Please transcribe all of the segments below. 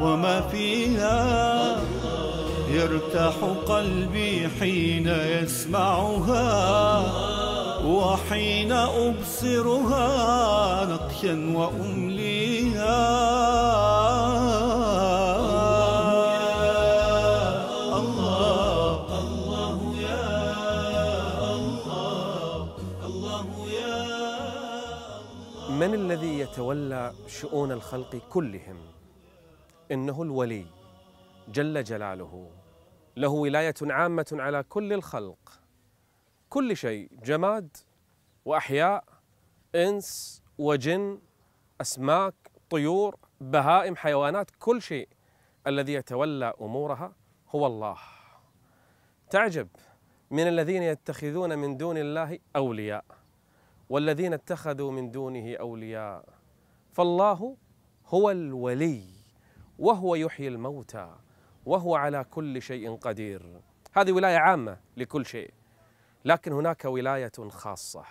وما فيها. يرتاح قلبي حين يسمعها وحين أبصرها نقشا وأمليها. من الذي يتولى شؤون الخلق كلهم؟ إنه الولي جل جلاله. له ولاية عامة على كل الخلق. كل شيء جماد وأحياء إنس وجن أسماك طيور بهائم حيوانات كل شيء الذي يتولى أمورها هو الله. تعجب من الذين يتخذون من دون الله أولياء والذين اتخذوا من دونه أولياء. فالله هو الولي. وهو يحيي الموتى وهو على كل شيء قدير. هذه ولاية عامة لكل شيء لكن هناك ولاية خاصة.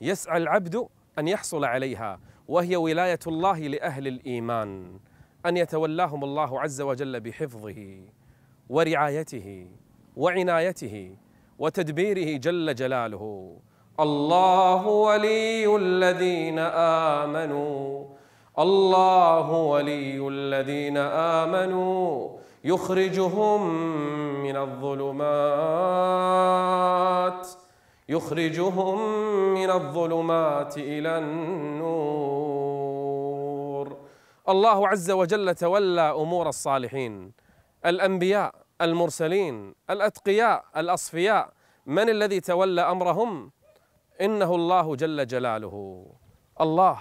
يسعى العبد أن يحصل عليها وهي ولاية الله لأهل الإيمان أن يتولاهم الله عز وجل بحفظه ورعايته وعنايته وتدبيره جل جلاله. الله ولي الذين آمنوا. الله ولي الذين آمنوا يخرجهم من الظلمات يخرجهم من الظلمات إلى النور. الله عز وجل تولى أمور الصالحين الأنبياء المرسلين الأتقياء الأصفياء. من الذي تولى أمرهم؟ إنه الله جل جلاله. الله.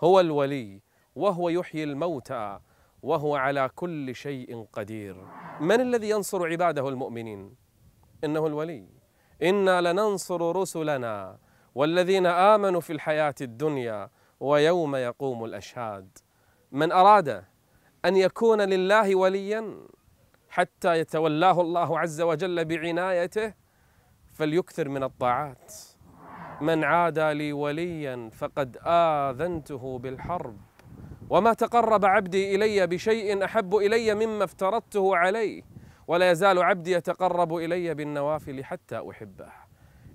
هو الولي وهو يحيي الموتى وهو على كل شيء قدير. من الذي ينصر عباده المؤمنين؟ إنه الولي. إنا لننصر رسلنا والذين آمنوا في الحياة الدنيا ويوم يقوم الأشهاد. من أراد أن يكون لله وليا حتى يتولاه الله عز وجل بعنايته فليكثر من الطاعات. من عادى لي وليا فقد آذنته بالحرب. وما تقرب عبدي إلي بشيء أحب إلي مما افترضته عليه ولا يزال عبدي يتقرب إلي بالنوافل حتى أحبه.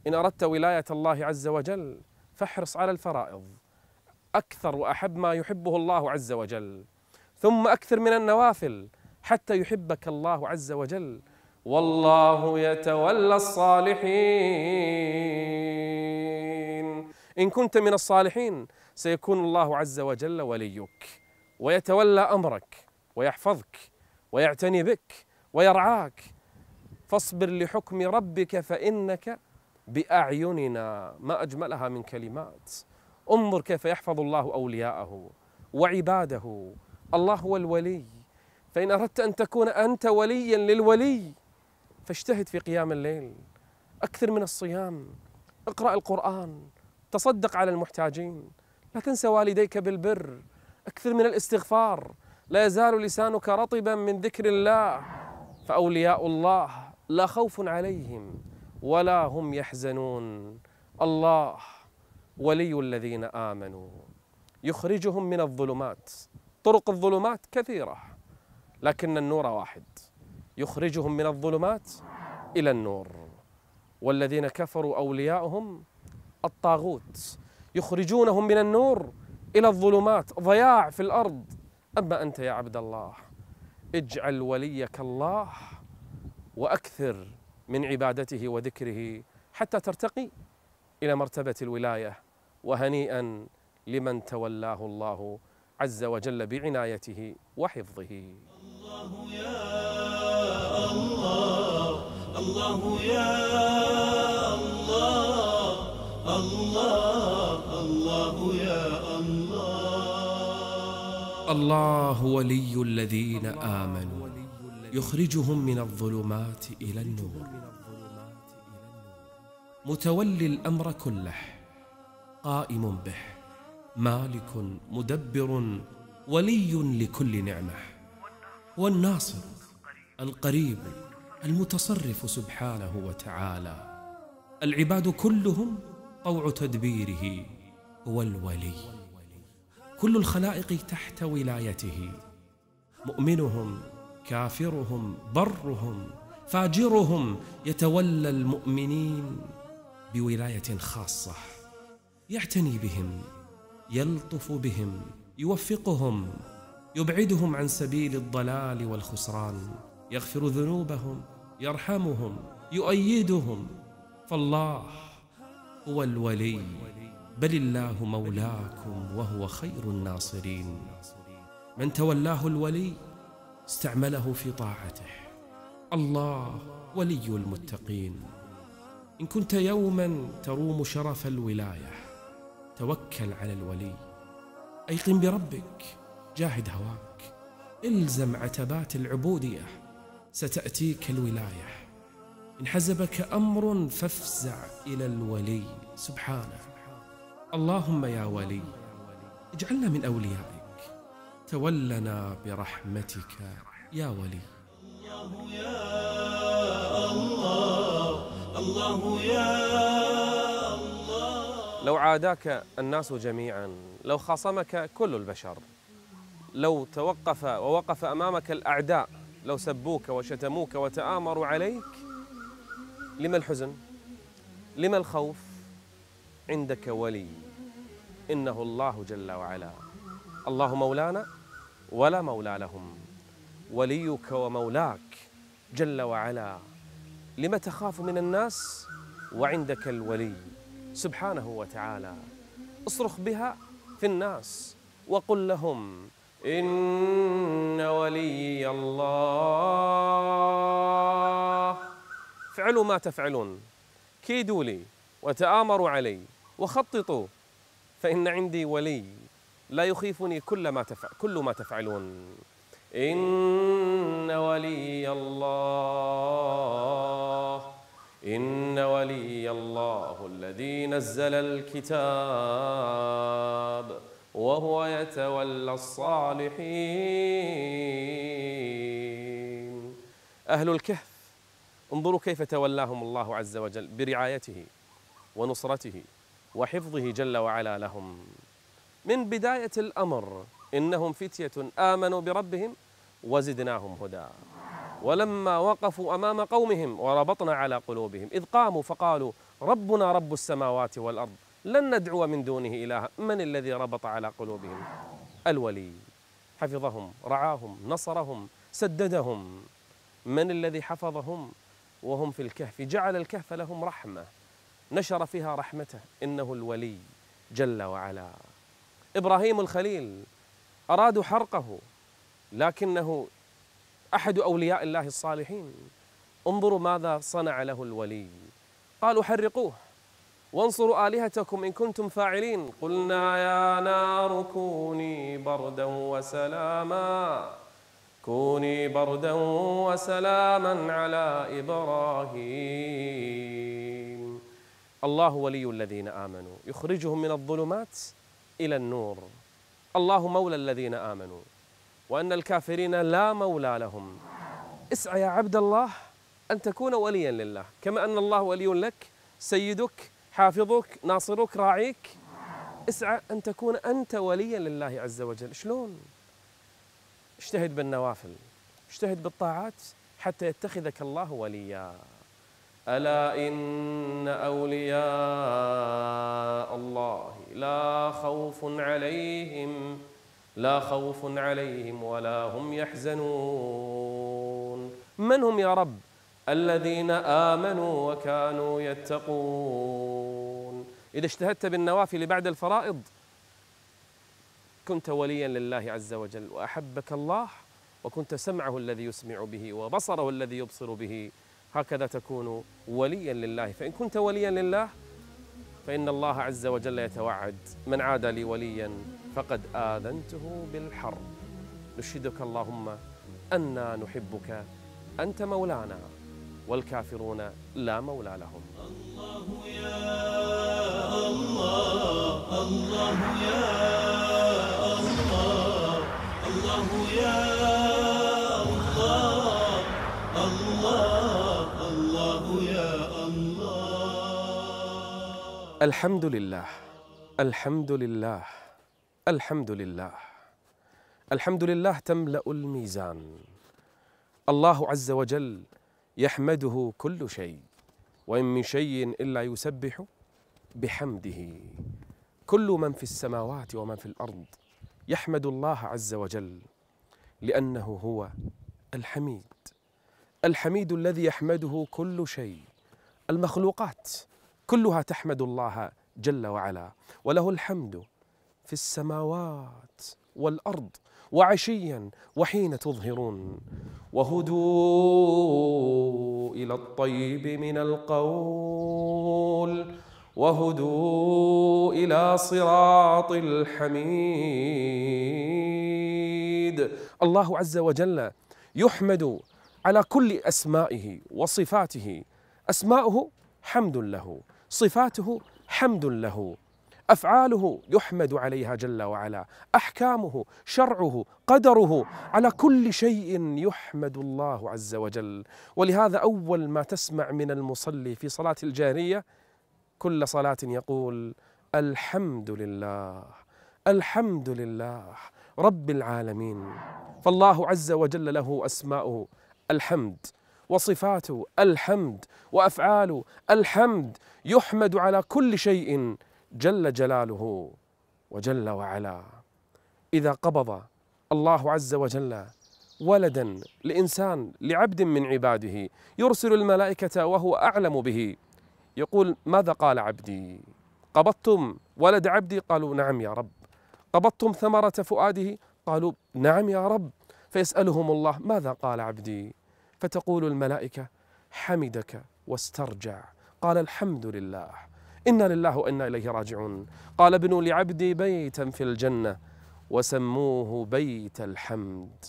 إن أردت ولاية الله عز وجل فاحرص على الفرائض. أكثر وأحب ما يحبه الله عز وجل. ثم أكثر من النوافل حتى يحبك الله عز وجل. والله يتولى الصالحين. إن كنت من الصالحين سيكون الله عز وجل وليك ويتولى أمرك ويحفظك ويعتني بك ويرعاك. فاصبر لحكم ربك فإنك بأعيننا ما أجملها من كلمات. انظر كيف يحفظ الله أولياءه وعباده. الله هو الولي. فإن أردت أن تكون أنت وليا للولي فاجتهد في قيام الليل. أكثر من الصيام. اقرأ القرآن. تصدق على المحتاجين لا تنسى والديك بالبر أكثر من الاستغفار لا يزال لسانك رطبا من ذكر الله. فأولياء الله لا خوف عليهم ولا هم يحزنون. الله ولي الذين آمنوا. يخرجهم من الظلمات. طرق الظلمات كثيرة لكن النور واحد. يخرجهم من الظلمات إلى النور. والذين كفروا أولياؤهم الطاغوت. يخرجونهم من النور إلى الظلمات ضياع في الأرض. أما أنت يا عبد الله اجعل وليك الله وأكثر من عبادته وذكره حتى ترتقي إلى مرتبة الولاية وهنيئا لمن تولاه الله عز وجل بعنايته وحفظه. الله يا الله الله يا الله الله يا الله. الله ولي الذين آمنوا. يخرجهم من الظلمات إلى النور. متولي الأمر كله قائم به. مالك مدبر ولي لكل نعمة. والناصر القريب المتصرف سبحانه وتعالى. العباد كلهم طوع تدبيره هو الولي. كل الخلائق تحت ولايته. مؤمنهم كافرهم برهم فاجرهم يتولى المؤمنين بولاية خاصة. يعتني بهم يلطف بهم يوفقهم يبعدهم عن سبيل الضلال والخسران. يغفر ذنوبهم يرحمهم يؤيدهم. فالله هو الولي بل الله مولاكم وهو خير الناصرين. من تولاه الولي استعمله في طاعته. الله ولي المتقين. إن كنت يوما تروم شرف الولاية توكل على الولي. أيقن بربك جاهد هواك. إلزم عتبات العبودية ستأتيك الولاية. إن حزبك أمر فافزع إلى الولي. سبحانه. اللهم يا ولي اجعلنا من أوليائك. تولنا برحمتك يا ولي. الله يا الله الله يا الله لو عاداك الناس جميعا لو خاصمك كل البشر لو توقف ووقف أمامك الأعداء لو سبوك وشتموك وتآمروا عليك لما الحزن؟ لما الخوف؟ عندك ولي. إنه الله جل وعلا. الله مولانا ولا مولى لهم. وليك ومولاك جل وعلا. لم تخاف من الناس؟ وعندك الولي سبحانه وتعالى. اصرخ بها في الناس وقل لهم إن ولي الله. فعلوا ما تفعلون. كيدوا لي وتآمروا علي وخططوا فإن عندي ولي لا يخيفني كل ما تفعل كل ما تفعلون. إن ولي الله إن ولي الله الذي نزل الكتاب وهو يتولى الصالحين. أهل الكهف انظروا كيف تولاهم الله عز وجل برعايته ونصرته وحفظه جل وعلا لهم. من بداية الأمر إنهم فتية آمنوا بربهم وزدناهم هدى. ولما وقفوا أمام قومهم وربطنا على قلوبهم إذ قاموا فقالوا ربنا رب السماوات والأرض لن ندعو من دونه إلها من الذي ربط على قلوبهم؟ الولي. حفظهم رعاهم نصرهم سددهم من الذي حفظهم؟ وهم في الكهف. جعل الكهف لهم رحمة. نشر فيها رحمته. إنه الولي جل وعلا. إبراهيم الخليل أرادوا حرقه. لكنه أحد أولياء الله الصالحين. انظروا ماذا صنع له الولي. قالوا حرقوه وانصروا آلهتكم إن كنتم فاعلين. قلنا يا نار كوني بردا وسلاما. كوني بردا وسلاما على إبراهيم. الله ولي الذين آمنوا. يخرجهم من الظلمات إلى النور. الله مولى الذين آمنوا. وأن الكافرين لا مولى لهم. اسعى يا عبد الله أن تكون وليا لله. كما أن الله ولي لك سيدك حافظك ناصرك راعيك. اسعى أن تكون أنت وليا لله عز وجل. شلون؟ اجتهد بالنوافل اجتهد بالطاعات حتى يتخذك الله وليا. ألا إن أولياء الله لا خوف عليهم لا خوف عليهم ولا هم يحزنون. من هم يا رب؟ الذين آمنوا وكانوا يتقون. إذا اجتهدت بالنوافل بعد الفرائض كنت وليا لله عز وجل وأحبك الله وكنت سمعه الذي يسمع به وبصره الذي يبصر به. هكذا تكون وليا لله. فإن كنت وليا لله فإن الله عز وجل يتوعد. من عاد لي وليا فقد آذنته بالحرب نشهدك اللهم أنا نحبك أنت مولانا والكافرون لا مولى لهم. الله يا الله الله يا يا الله الله الله يا الله. الحمد لله الحمد لله الحمد لله الحمد لله تملأ الميزان. الله عز وجل يحمده كل شيء وإن من شيء إلا يسبح بحمده. كل من في السماوات ومن في الأرض يحمد الله عز وجل. لأنه هو الحميد الحميد الذي يحمده كل شيء المخلوقات كلها تحمد الله جل وعلا وله الحمد في السماوات والأرض وعشيا وحين تظهرون وهدوا إلى الطيب من القول وهدوا إلى صراط الحميد. الله عز وجل يحمد على كل أسمائه وصفاته. أسماؤه حمد له صفاته حمد له. أفعاله يحمد عليها جل وعلا. أحكامه شرعه قدره على كل شيء يحمد الله عز وجل. ولهذا أول ما تسمع من المصلي في صلاة الجارية كل صلاة يقول الحمد لله. الحمد لله رب العالمين. فالله عز وجل له أسماؤه الحمد وصفاته الحمد وأفعاله الحمد يحمد على كل شيء جل جلاله وجل وعلا. إذا قبض الله عز وجل ولدا لإنسان لعبد من عباده يرسل الملائكة وهو أعلم به. يقول ماذا قال عبدي؟ قبضتم ولد عبدي؟ قالوا نعم يا رب. قبضتم ثمرة فؤاده؟ قالوا نعم يا رب. فيسألهم الله ماذا قال عبدي؟ فتقول الملائكة حمدك واسترجع. قال الحمد لله. إنا لله وإنا إليه راجعون. قال ابنوا لعبدي بيتا في الجنة وسموه بيت الحمد.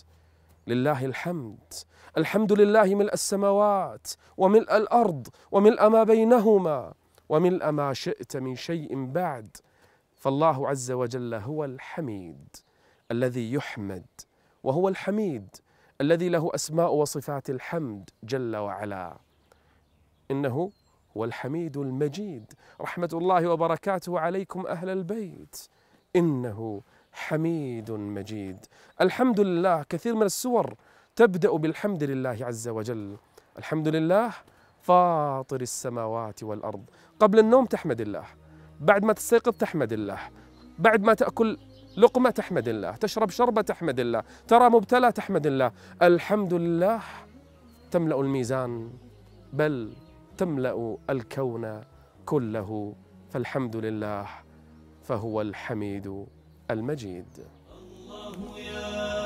لله الحمد. الحمد لله ملء السماوات وملء الأرض وملء ما بينهما وملء ما شئت من شيء بعد. فالله عز وجل هو الحميد الذي يحمد وهو الحميد الذي له أسماء وصفات الحمد جل وعلا. إنه هو الحميد المجيد. رحمة الله وبركاته عليكم أهل البيت. إنه حميد مجيد. الحمد لله كثير من السور تبدأ بالحمد لله عز وجل. الحمد لله فاطر السماوات والأرض. قبل النوم تحمد الله. بعد ما تستيقظ تحمد الله. بعد ما تأكل لقمة تحمد الله تشرب شربة تحمد الله ترى مبتلى تحمد الله. الحمد لله تملأ الميزان بل تملأ الكون كله. فالحمد لله فهو الحميد المجيد. الله يا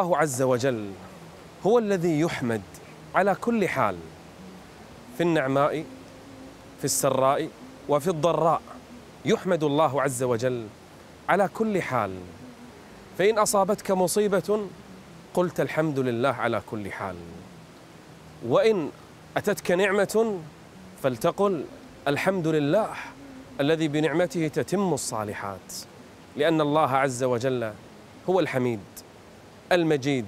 الله عز وجل هو الذي يحمد على كل حال في النعماء في السراء وفي الضراء. يحمد الله عز وجل على كل حال. فإن أصابتك مصيبة قلت الحمد لله على كل حال. وإن أتتك نعمة فلتقل الحمد لله الذي بنعمته تتم الصالحات. لأن الله عز وجل هو الحميد. المجيد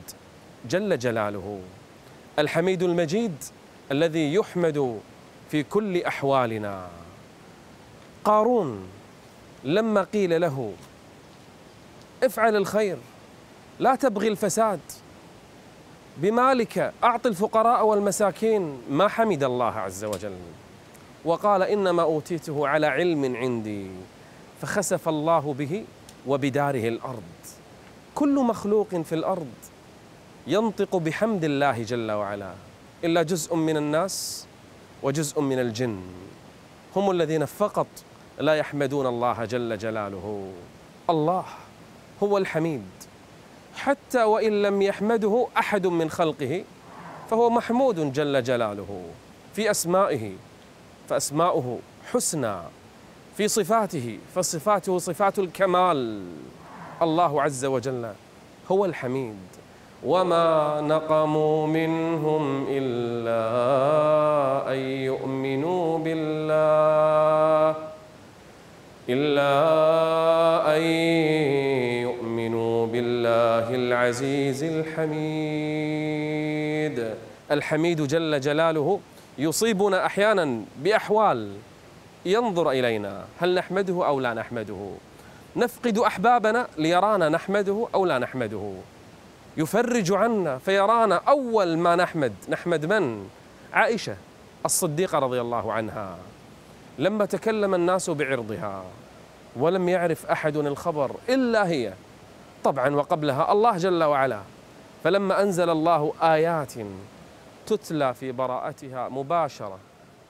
جل جلاله. الحميد المجيد الذي يحمد في كل أحوالنا. قارون لما قيل له افعل الخير لا تبغي الفساد. بمالك اعط الفقراء والمساكين ما حمد الله عز وجل. وقال إنما أوتيته على علم عندي فخسف الله به وبداره الأرض. كل مخلوق في الأرض ينطق بحمد الله جل وعلا إلا جزء من الناس وجزء من الجن. هم الذين فقط لا يحمدون الله جل جلاله. الله هو الحميد. حتى وإن لم يحمده أحد من خلقه فهو محمود جل جلاله. في أسمائه فأسماؤه حسنى. في صفاته فصفاته صفات الكمال. الله عز وجل هو الحميد. وما نقموا منهم إلا أن يؤمنوا بالله. إلا أن يؤمنوا بالله العزيز الحميد. الحميد جل جلاله يصيبنا أحيانا بأحوال ينظر إلينا. هل نحمده أو لا نحمده؟ نفقد أحبابنا ليرانا نحمده أو لا نحمده. يفرج عنا فيرانا أول ما نحمد. نحمد من؟ عائشة الصديقة رضي الله عنها. لما تكلم الناس بعرضها ولم يعرف أحد الخبر إلا هي. طبعا وقبلها الله جل وعلا. فلما أنزل الله آيات تتلى في براءتها مباشرة.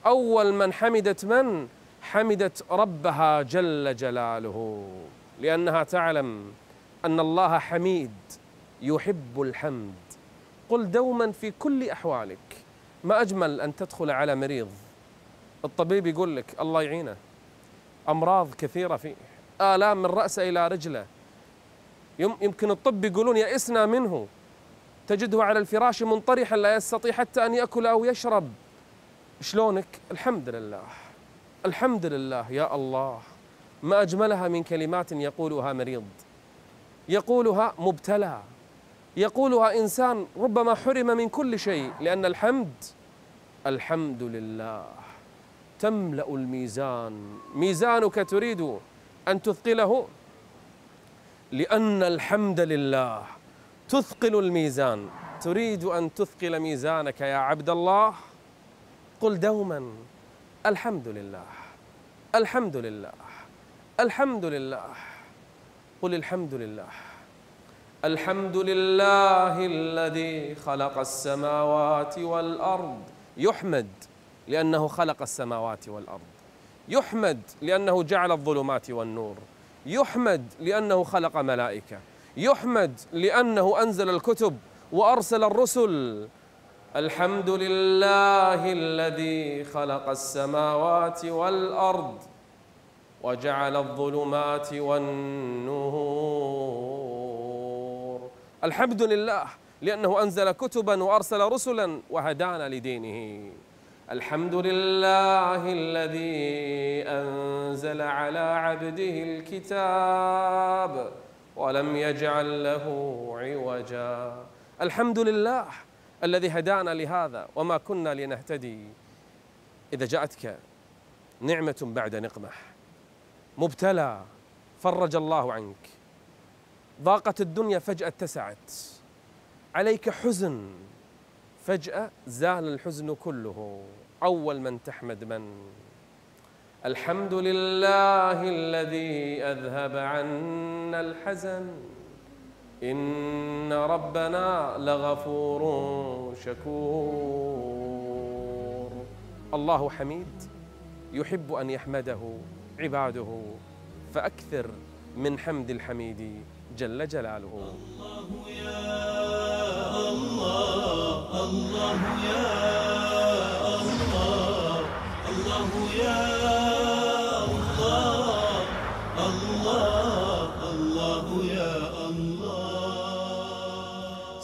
أول من حمدت من؟ حمدت ربها جل جلاله لأنها تعلم أن الله حميد يحب الحمد. قل دوما في كل أحوالك ما أجمل أن تدخل على مريض. الطبيب يقول لك الله يعينه. أمراض كثيرة فيه آلام من رأسه إلى رجله. يمكن الطب يقولون يئسنا منه. تجده على الفراش منطرحا لا يستطيع حتى أن يأكل أو يشرب. شلونك؟ الحمد لله. الحمد لله يا الله ما أجملها من كلمات يقولها مريض. يقولها مبتلى. يقولها إنسان ربما حرم من كل شيء لأن الحمد الحمد لله تملأ الميزان. ميزانك تريد أن تثقله؟ لأن الحمد لله تثقل الميزان. تريد أن تثقل ميزانك يا عبد الله؟ قل دوما. الحمد لله الحمد لله الحمد لله قل الحمد لله الحمد لله الذي خلق السماوات والأرض يحمد لأنه خلق السماوات والأرض يحمد لأنه جعل الظلمات والنور يحمد لأنه خلق ملائكة يحمد لأنه أنزل الكتب وأرسل الرسل الحمد لله الذي خلق السماوات والأرض وجعل الظلمات والنور. الحمد لله لأنه أنزل كتبا وأرسل رسلا وهدانا لدينه. الحمد لله الذي أنزل على عبده الكتاب ولم يجعل له عوجا. الحمد لله الذي هدانا لهذا وما كنا لنهتدي. إذا جاءتك نعمة بعد نقمة. مبتلى فرج الله عنك. ضاقت الدنيا فجأة اتسعت. عليك حزن فجأة زال الحزن كله. أول من تحمد من؟ الحمد لله الذي أذهب عنا الحزن. إن ربنا لغفور شكور. الله حميد. يحب أن يحمده عباده فأكثر من حمد الحميد جل جلاله. الله يا الله الله يا الله الله يا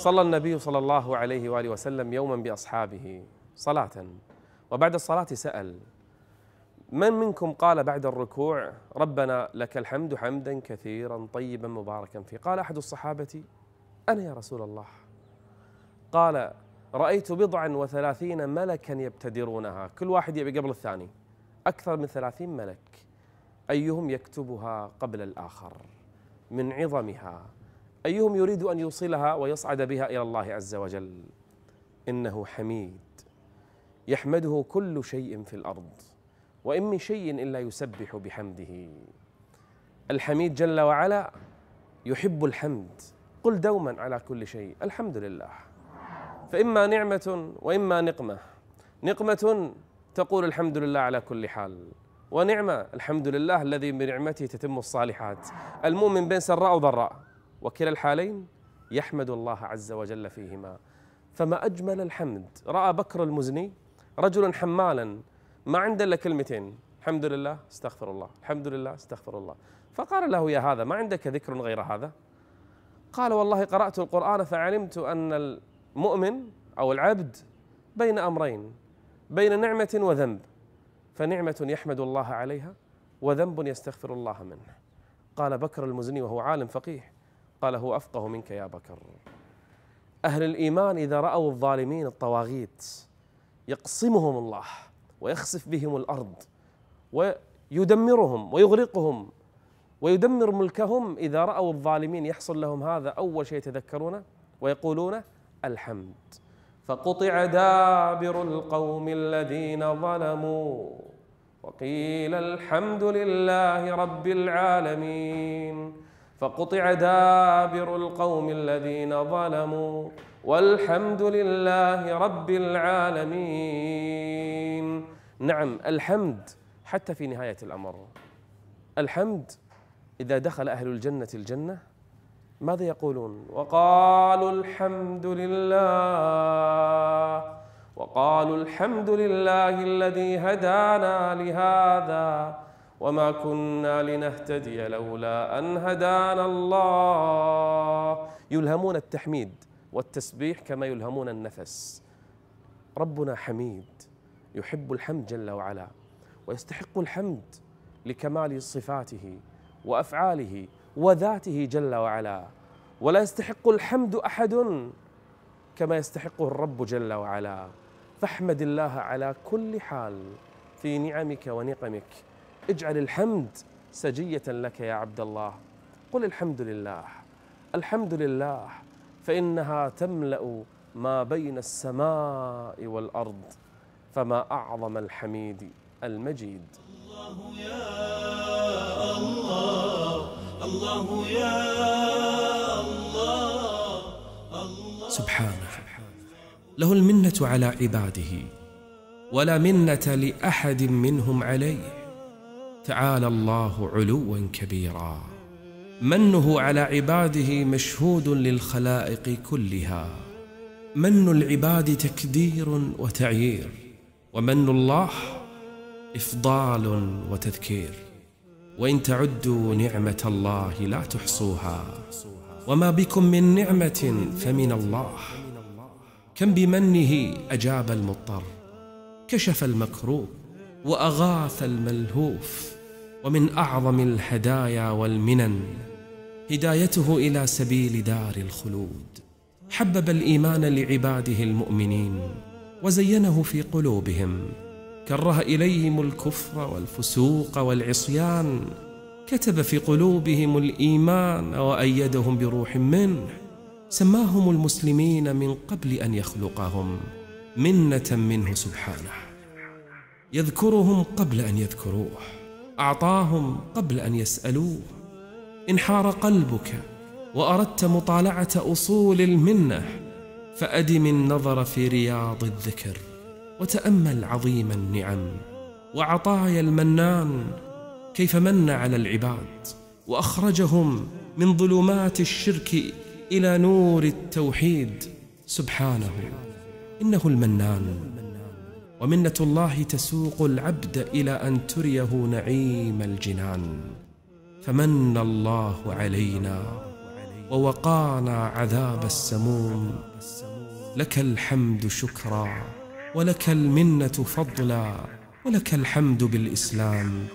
الله صلى النبي صلى الله عليه وآله وسلم يوما بأصحابه صلاة وبعد الصلاة سأل من منكم قال بعد الركوع ربنا لك الحمد حمدا كثيرا طيبا مباركا فيه؟ قال أحد الصحابة أنا يا رسول الله. قال رأيت بضعا وثلاثين ملكا يبتدرونها كل واحد يبي قبل الثاني أكثر من ثلاثين ملك أيهم يكتبها قبل الآخر من عظمها؟ أيهم يريد أن يوصلها ويصعد بها إلى الله عز وجل؟ إنه حميد. يحمده كل شيء في الأرض وإن من شيء إلا يسبح بحمده. الحميد جل وعلا يحب الحمد. قل دوما على كل شيء الحمد لله. فإما نعمة وإما نقمة. نقمة تقول الحمد لله على كل حال ونعمة الحمد لله الذي بنعمته تتم الصالحات. المؤمن بين سراء وضراء. وكلا الحالين يحمد الله عز وجل فيهما. فما أجمل الحمد رأى بكر المزني رجلا حمالا ما عنده إلا كلمتين الحمد لله استغفر الله الحمد لله استغفر الله. فقال له يا هذا ما عندك ذكر غير هذا؟ قال والله قرأت القرآن فعلمت أن المؤمن أو العبد بين أمرين بين نعمة وذنب. فنعمة يحمد الله عليها وذنب يستغفر الله منه. قال بكر المزني وهو عالم فقيه قال هو أفقه منك يا بكر. أهل الإيمان إذا رأوا الظالمين الطواغيت يقصمهم الله ويخسف بهم الأرض ويدمرهم ويغرقهم ويدمر ملكهم إذا رأوا الظالمين يحصل لهم هذا أول شيء يتذكرونه ويقولون الحمد. فقطع دابر القوم الذين ظلموا وقيل الحمد لله رب العالمين. فقطع دابر القوم الذين ظلموا. والحمد لله رب العالمين. نعم الحمد حتى في نهاية الأمر. الحمد إذا دخل أهل الجنة الجنة ماذا يقولون؟ وقالوا الحمد لله. وقالوا الحمد لله الذي هدانا لهذا. وما كنا لنهتدي لولا أن هدانا الله. يلهمون التحميد والتسبيح كما يلهمون النفس. ربنا حميد يحب الحمد جل وعلا ويستحق الحمد لكمال صفاته وأفعاله وذاته جل وعلا. ولا يستحق الحمد أحد كما يستحقه الرب جل وعلا. فاحمد الله على كل حال في نعمك ونقمك. اجعل الحمد سجية لك يا عبد الله. قل الحمد لله. الحمد لله. فإنها تملأ ما بين السماء والأرض فما أعظم الحميد المجيد. الله يا الله الله يا الله الله سبحانه. له المنة على عباده ولا منة لأحد منهم عليه. تعالى الله علوا كبيرا. منه على عباده مشهود للخلائق كلها. من العباد تكدير وتعيير ومن الله إفضال وتذكير. وإن تعدوا نعمة الله لا تحصوها. وما بكم من نعمة فمن الله. كم بمنه أجاب المضطر. كشف المكروب وأغاث الملهوف. ومن أعظم الهدايا والمنن هدايته إلى سبيل دار الخلود. حبب الإيمان لعباده المؤمنين وزينه في قلوبهم كره إليهم الكفر والفسوق والعصيان كتب في قلوبهم الإيمان وأيدهم بروح منه. سماهم المسلمين من قبل أن يخلقهم منة منه سبحانه. يذكرهم قبل أن يذكروه. أعطاهم قبل أن يسألوه. إن حار قلبك وأردت مطالعة أصول المنة فأدم النظر في رياض الذكر وتأمل عظيم النعم. وعطايا المنان كيف من على العباد وأخرجهم من ظلمات الشرك إلى نور التوحيد. سبحانه إنه المنان. ومنة الله تسوق العبد إلى أن تريه نعيم الجنان. فمن الله علينا ووقانا عذاب السموم. لك الحمد شكرا ولك المنة فضلا ولك الحمد بالإسلام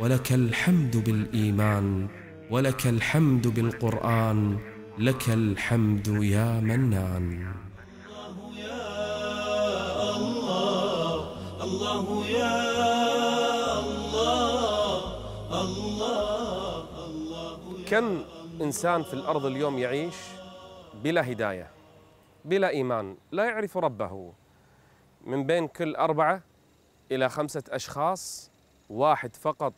ولك الحمد بالإيمان ولك الحمد بالقرآن لك الحمد يا منان. الله يا الله الله الله كم إنسان في الأرض اليوم يعيش بلا هداية بلا إيمان لا يعرف ربه؟ من بين كل أربعة إلى خمسة أشخاص واحد فقط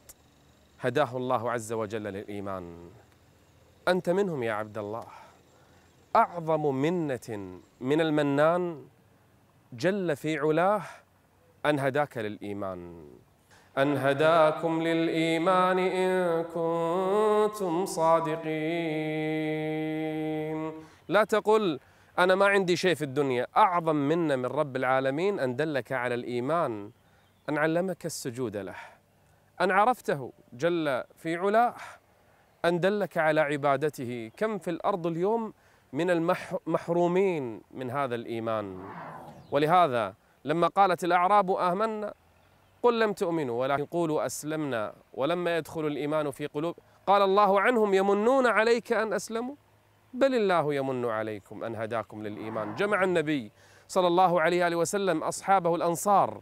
هداه الله عز وجل للإيمان. أنت منهم يا عبد الله. أعظم منة من المنان جل في علاه أن هداك للإيمان. أن هداكم للإيمان إن كنتم صادقين. لا تقل أنا ما عندي شيء في الدنيا. أعظم منا من رب العالمين أن دلك على الإيمان. أن علمك السجود له. أن عرفته جل في علاه. أن دلك على عبادته. كم في الأرض اليوم من المحرومين من هذا الإيمان. ولهذا لما قالت الأعراب آمنا قل لم تؤمنوا ولكن قولوا أسلمنا ولما يدخل الإيمان في قلوب قال الله عنهم يمنون عليك أن أسلموا؟ بل الله يمن عليكم أن هداكم للإيمان. جمع النبي صلى الله عليه وسلم أصحابه الأنصار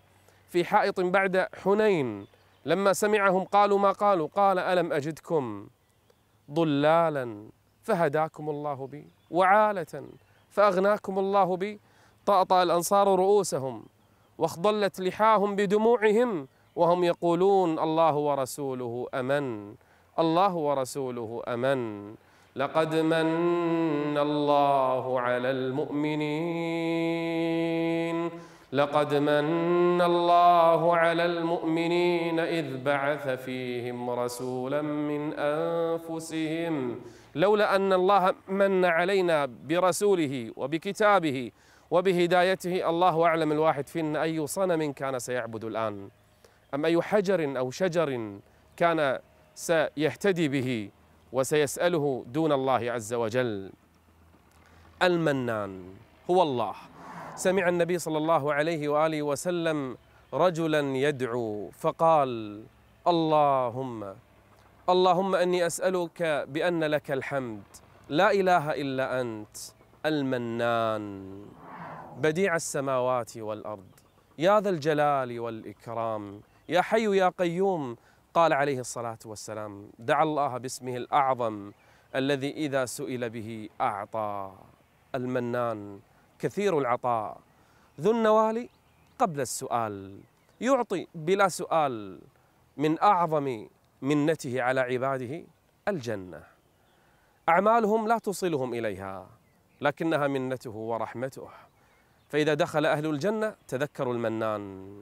في حائط بعد حنين. لما سمعهم قالوا ما قالوا؟ قال ألم أجدكم ضلالا فهداكم الله بي وعالة فأغناكم الله بي طأطأ الأنصار رؤوسهم واخضلت لحاهم بدموعهم وهم يقولون الله ورسوله أمن الله ورسوله أمن. لقد من الله على المؤمنين لقد من الله على المؤمنين إذ بعث فيهم رسولا من أنفسهم. لولا أن الله من علينا برسوله وبكتابه وبهدايته الله أعلم الواحد فينا أي صنم كان سيعبد الآن. أم أي حجر أو شجر كان سيهتدي به وسيسأله دون الله عز وجل. المنان هو الله. سمع النبي صلى الله عليه وآله وسلم رجلا يدعو فقال اللهم اللهم أني أسألك بأن لك الحمد. لا إله إلا أنت المنان. بديع السماوات والأرض. يا ذا الجلال والإكرام. يا حي يا قيوم. قال عليه الصلاة والسلام دعا الله باسمه الأعظم الذي إذا سئل به أعطى. المنان كثير العطاء. ذو النوال قبل السؤال. يعطي بلا سؤال من أعظم منته على عباده الجنة. أعمالهم لا توصلهم إليها لكنها منته ورحمته. فإذا دخل أهل الجنة تذكروا المنان.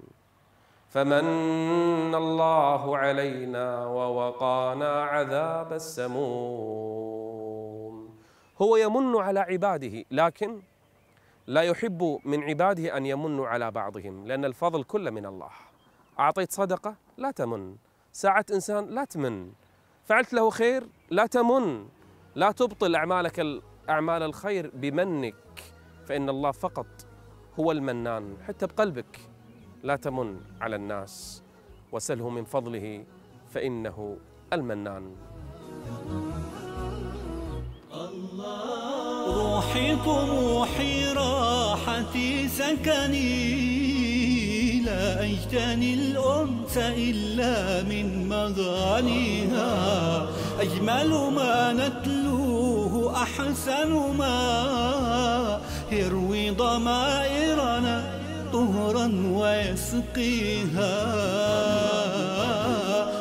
فمن الله علينا ووقانا عذاب السموم. هو يمن على عباده لكن لا يحب من عباده أن يمنوا على بعضهم لأن الفضل كله من الله. أعطيت صدقة لا تمن. ساعدت إنسان لا تمن. فعلت له خير لا تمن. لا تبطل أعمالك أعمال الخير بمنك. فإن الله فقط هو المنان. حتى بقلبك لا تمن على الناس وسله من فضله فإنه المنان. روحي طموحي راحتي سكني لا أجتني الأنس إلا من مغانيها. أجمل ما نتلوه أحسن ما يروي ضمائرنا طهرا ويسقيها.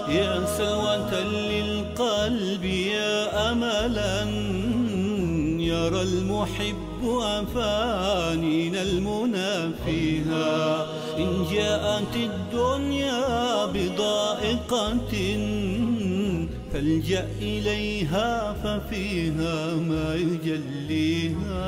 يا سلوة للقلب يا أملا يرى المحب أفانينا المنى فيها. إن جاءت الدنيا بضائقة فالجأ إليها ففيها ما يجليها.